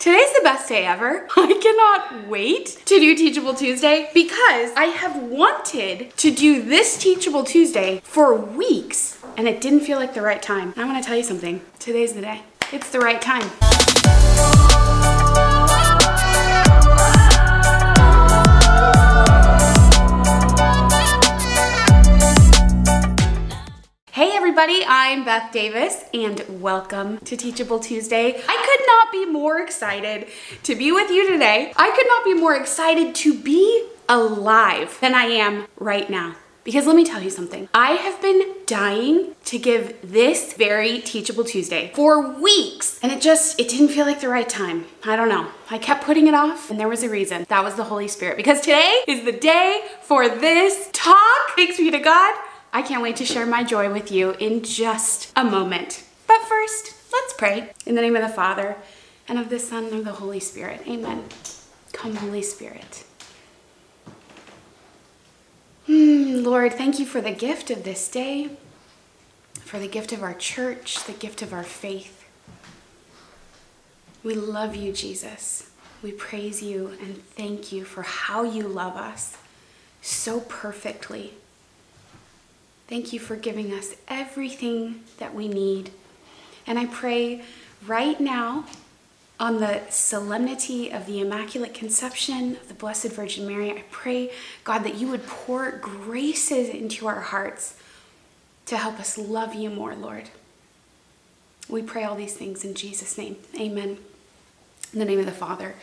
Today's the best day ever. I cannot wait to do Teachable Tuesday because I have wanted to do this Teachable Tuesday for weeks and it didn't feel like the right time. I want to tell you something. Today's the day. It's the right time. Hey everybody, I'm Beth Davis and welcome to Teachable Tuesday. I could not be more excited to be with you today. I could not be more excited to be alive than I am right now. Because let me tell you something. I have been dying to give this very Teachable Tuesday for weeks and it just, it didn't feel like the right time. I don't know. I kept putting it off and there was a reason. That was the Holy Spirit because today is the day for this talk. Thanks be to God. I can't wait to share my joy with you in just a moment. But first, let's pray. In the name of the Father, and of the Son, and of the Holy Spirit. Amen. Come, Holy Spirit. Hmm, Lord, thank you for the gift of this day, for the gift of our church, the gift of our faith. We love you, Jesus. We praise you and thank you for how you love us so perfectly. Thank you for giving us everything that we need. And I pray right now on the solemnity of the Immaculate Conception of the Blessed Virgin Mary, I pray, God, that you would pour graces into our hearts to help us love you more, Lord. We pray all these things in Jesus' name. Amen. In the name of the Father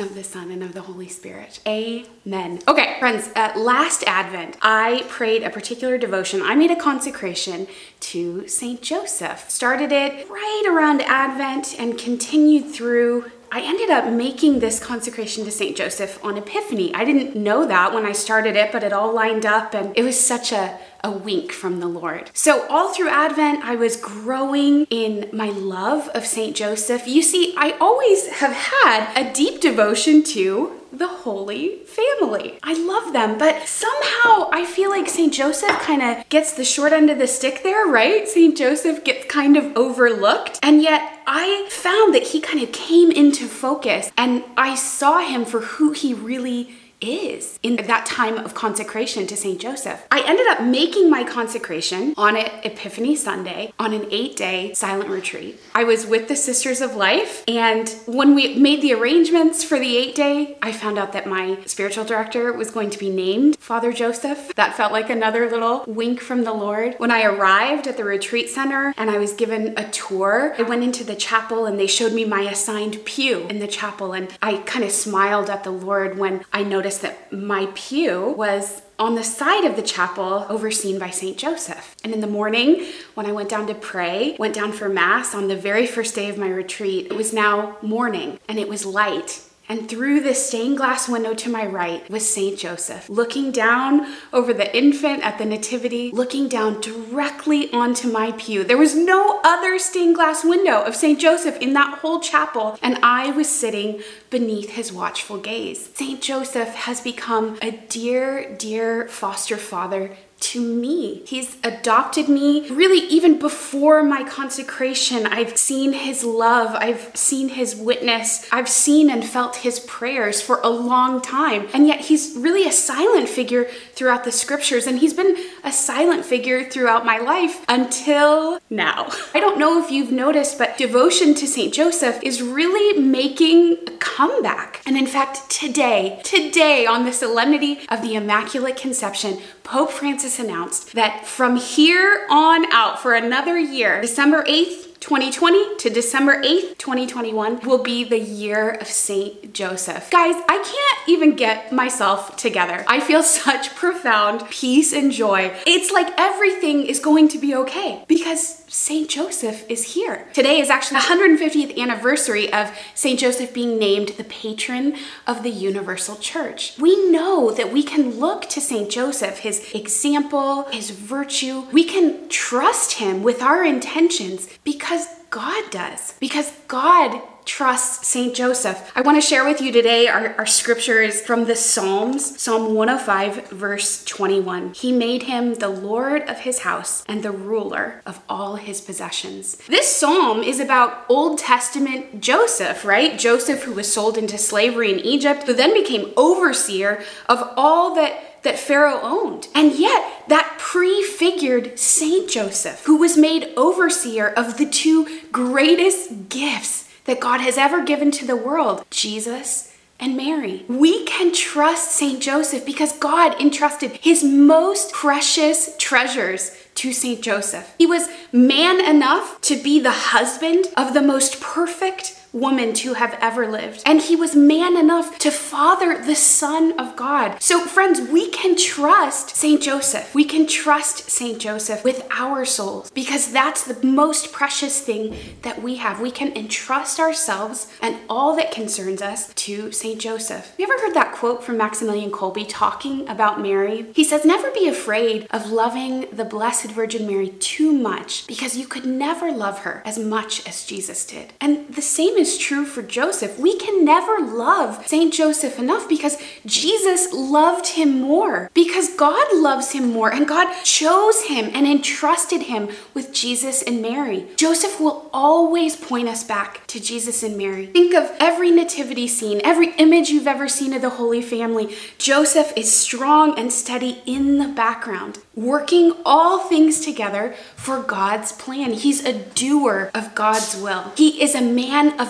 of the Son, and of the Holy Spirit. Amen. Okay, friends, uh, last Advent, I prayed a particular devotion. I made a consecration to St. Joseph. Started it right around Advent and continued through I ended up making this consecration to St. Joseph on Epiphany. I didn't know that when I started it, but it all lined up and it was such a, a wink from the Lord. So, all through Advent, I was growing in my love of St. Joseph. You see, I always have had a deep devotion to the Holy Family. I love them, but somehow I feel like St. Joseph kind of gets the short end of the stick there, right? St. Joseph gets kind of overlooked, and yet I found that he kind of came into focus and I saw him for who he really is in that time of consecration to St. Joseph. I ended up making my consecration on Epiphany Sunday on an eight day silent retreat. I was with the Sisters of Life, and when we made the arrangements for the eight day, I found out that my spiritual director was going to be named Father Joseph. That felt like another little wink from the Lord. When I arrived at the retreat center and I was given a tour, I went into the chapel and they showed me my assigned pew in the chapel, and I kind of smiled at the Lord when I noticed noticed that my pew was on the side of the chapel overseen by St. Joseph. And in the morning, when I went down to pray, went down for Mass on the very first day of my retreat, it was now morning and it was light. And through the stained glass window to my right was St. Joseph, looking down over the infant at the Nativity, looking down directly onto my pew. There was no other stained glass window of St. Joseph in that whole chapel, and I was sitting beneath his watchful gaze. St. Joseph has become a dear, dear foster father to me. He's adopted me really even before my consecration. I've seen his love, I've seen his witness, I've seen and felt his prayers for a long time. And yet he's really a silent figure throughout the scriptures, and he's been a silent figure throughout my life until now. I don't know if you've noticed, but devotion to St. Joseph is really making a comeback. And in fact, today, today on the solemnity of the Immaculate Conception, Pope Francis announced that from here on out for another year, December 8th, 2020 to December 8th, 2021 will be the year of St. Joseph. Guys, I can't even get myself together. I feel such profound peace and joy. It's like everything is going to be okay because St. Joseph is here. Today is actually the 150th anniversary of St. Joseph being named the patron of the Universal Church. We know that we can look to St. Joseph, his example, his virtue. We can trust him with our intentions because God does. Because God trusts Saint Joseph. I want to share with you today our, our scripture is from the Psalms, Psalm 105, verse 21. He made him the Lord of his house and the ruler of all his possessions. This psalm is about Old Testament Joseph, right? Joseph, who was sold into slavery in Egypt, who then became overseer of all that that Pharaoh owned. And yet, that prefigured Saint Joseph, who was made overseer of the two greatest gifts that God has ever given to the world Jesus and Mary. We can trust Saint Joseph because God entrusted his most precious treasures to Saint Joseph. He was man enough to be the husband of the most perfect woman to have ever lived. And he was man enough to father the Son of God. So, friends, we can trust St. Joseph. We can trust St. Joseph with our souls because that's the most precious thing that we have. We can entrust ourselves and all that concerns us to St. Joseph. You ever heard that quote from Maximilian Kolbe talking about Mary? He says, Never be afraid of loving the Blessed Virgin Mary too much because you could never love her as much as Jesus did. And the same is true for Joseph. We can never love St. Joseph enough because Jesus loved him more, because God loves him more, and God chose him and entrusted him with Jesus and Mary. Joseph will always point us back to Jesus and Mary. Think of every nativity scene, every image you've ever seen of the Holy Family. Joseph is strong and steady in the background working all things together for God's plan. He's a doer of God's will. He is a man of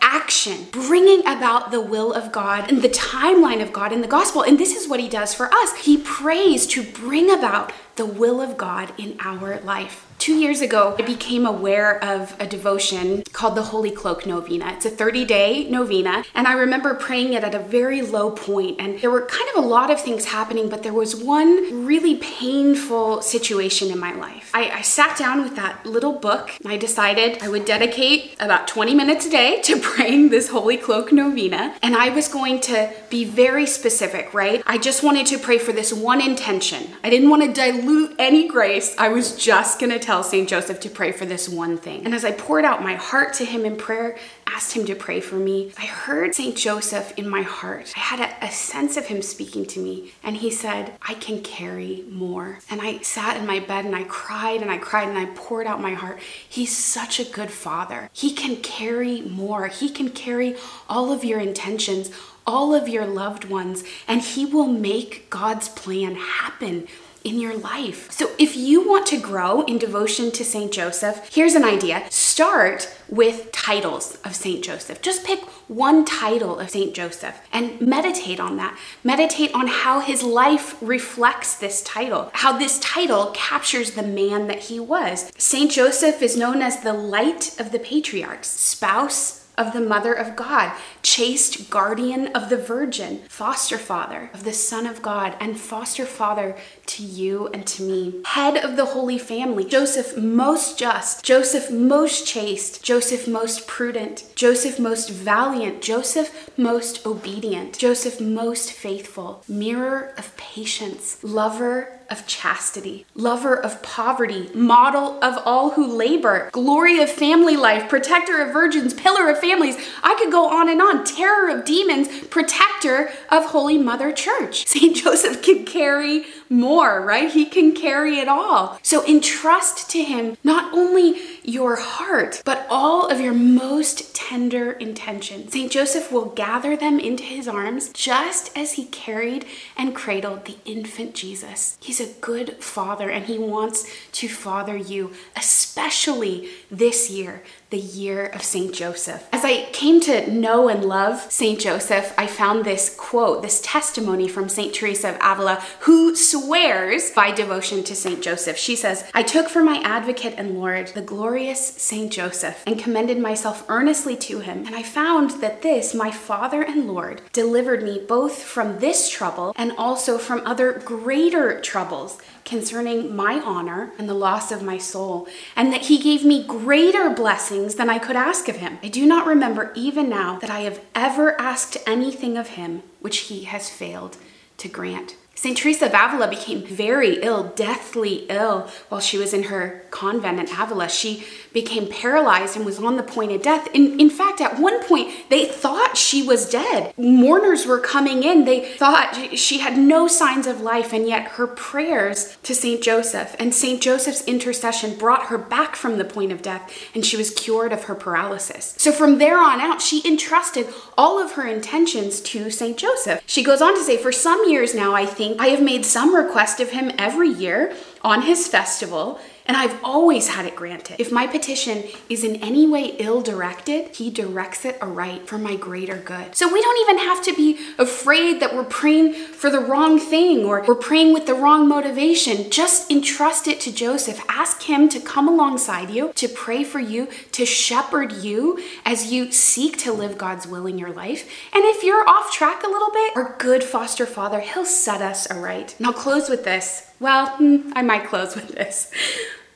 action, bringing about the will of God and the timeline of God in the gospel. And this is what he does for us. He prays to bring about the will of God in our life. Two years ago, I became aware of a devotion called the Holy Cloak Novena. It's a 30 day novena, and I remember praying it at a very low point, and there were kind of a lot of things happening, but there was one really painful situation in my life. I, I sat down with that little book, and I decided I would dedicate about 20 minutes a day to praying this Holy Cloak Novena, and I was going to be very specific, right? I just wanted to pray for this one intention. I didn't want to dilute any grace, I was just gonna tell St. Joseph to pray for this one thing. And as I poured out my heart to him in prayer, asked him to pray for me, I heard St. Joseph in my heart. I had a, a, sense of him speaking to me. And he said, I can carry more. And I sat in my bed and I cried and I cried and I poured out my heart. He's such a good father. He can carry more. He can carry all of your intentions, all of your loved ones, and he will make God's plan happen in your life. So if you want to grow in devotion to St. Joseph, here's an idea. Start with titles of St. Joseph. Just pick one title of St. Joseph and meditate on that. Meditate on how his life reflects this title, how this title captures the man that he was. St. Joseph is known as the light of the patriarchs, spouse of the Mother of God, chaste guardian of the Virgin, foster father of the Son of God, and foster father to you and to me, head of the Holy Family, Joseph most just, Joseph most chaste, Joseph most prudent, Joseph most valiant, Joseph most obedient, Joseph most faithful, mirror of patience, lover of chastity, lover of poverty, model of all who labor, glory of family life, protector of virgins, pillar of families. I could go on and on. Terror of demons, protector of Holy Mother Church. St. Joseph can carry more, right? He can carry it all. So entrust to him not only your heart, but all of your most tender intentions. St. Joseph will gather them into his arms just as he carried and cradled the infant Jesus. He's a good father and he wants to father you, especially this year the year of St. Joseph. As I came to know and love St. Joseph, I found this quote, this testimony from St. Teresa of Avila, who swears by devotion to St. Joseph. She says, I took for my advocate and Lord the glorious St. Joseph and commended myself earnestly to him. And I found that this, my Father and Lord, delivered me both from this trouble and also from other greater troubles concerning my honor and the loss of my soul, and that he gave me greater blessings than I could ask of him. I do not remember even now that I have ever asked anything of him which he has failed to grant. St. Teresa of Avila became very ill, deathly ill, while she was in her convent in Avila. She became paralyzed and was on the point of death. In, in fact, at one point, they thought she was dead. Mourners were coming in. They thought she had no signs of life, and yet her prayers to St. Joseph and St. Joseph's intercession brought her back from the point of death, and she was cured of her paralysis. So from there on out, she entrusted all of her intentions to St. Joseph. She goes on to say, For some years now, I think I have made some request of him every year on his festival and I've always had it granted. If my petition is in any way ill directed, He directs it aright for my greater good. So we don't even have to be afraid that we're praying for the wrong thing or we're praying with the wrong motivation. Just entrust it to Joseph. Ask Him to come alongside you, to pray for you, to shepherd you as you seek to live God's will in your life. And if you're off track a little bit, our good foster father, He'll set us aright. And I'll close with this. Well, hmm, I might close with this.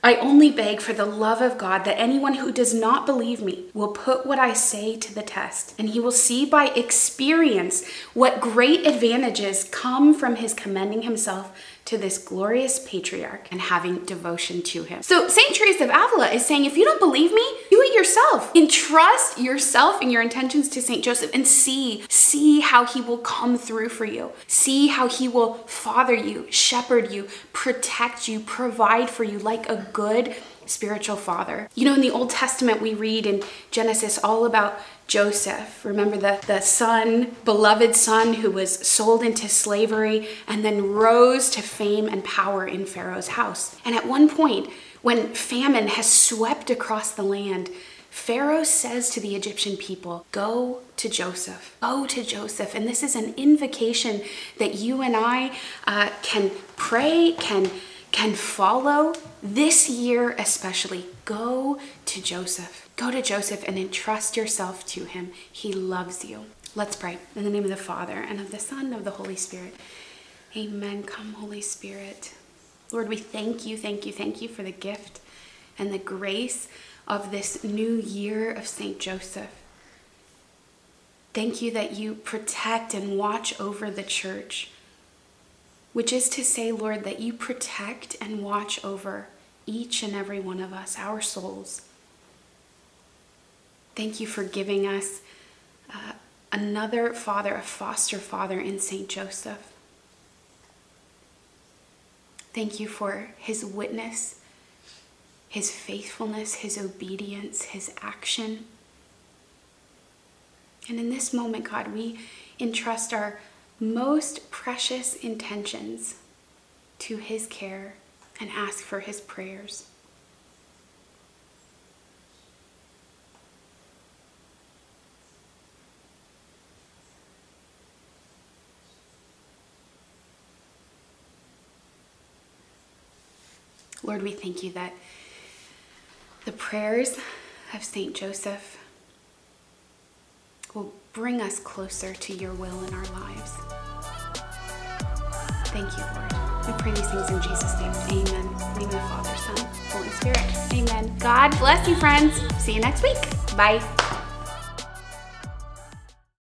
I only beg for the love of God that anyone who does not believe me will put what I say to the test, and he will see by experience what great advantages come from his commending himself to this glorious patriarch and having devotion to him. So, St. Teresa of Avila is saying if you don't believe me, do it yourself. Entrust yourself and your intentions to St. Joseph and see, see how he will come through for you. See how he will father you, shepherd you, protect you, provide for you like a good spiritual father. You know, in the Old Testament, we read in Genesis all about Joseph. Remember the, the son, beloved son, who was sold into slavery and then rose to fame and power in Pharaoh's house. And at one point, when famine has swept across the land, Pharaoh says to the Egyptian people, Go to Joseph. Go to Joseph. And this is an invocation that you and I uh, can pray, can can follow this year especially, go to Joseph. Go to Joseph and entrust yourself to him. He loves you. Let's pray. In the name of the Father, and of the Son, and of the Holy Spirit. Amen. Come, Holy Spirit. Lord, we thank you, thank you, thank you for the gift and the grace of this new year of St. Joseph. Thank you that you protect and watch over the church which is to say, Lord, that you protect and watch over each and every one of us, our souls. Thank you for giving us uh, another father, a foster father in St. Joseph. Thank you for his witness, his faithfulness, his obedience, his action. And in this moment, God, we entrust our most precious intentions to His care and ask for His prayers. Lord, we thank you that the prayers of St. Joseph will bring us closer to your will in our lives. Thank you, Lord. We pray these things in Jesus' name. Amen. In the name of the Father, Son, Holy Spirit. Amen. God bless you, friends. See you next week. Bye.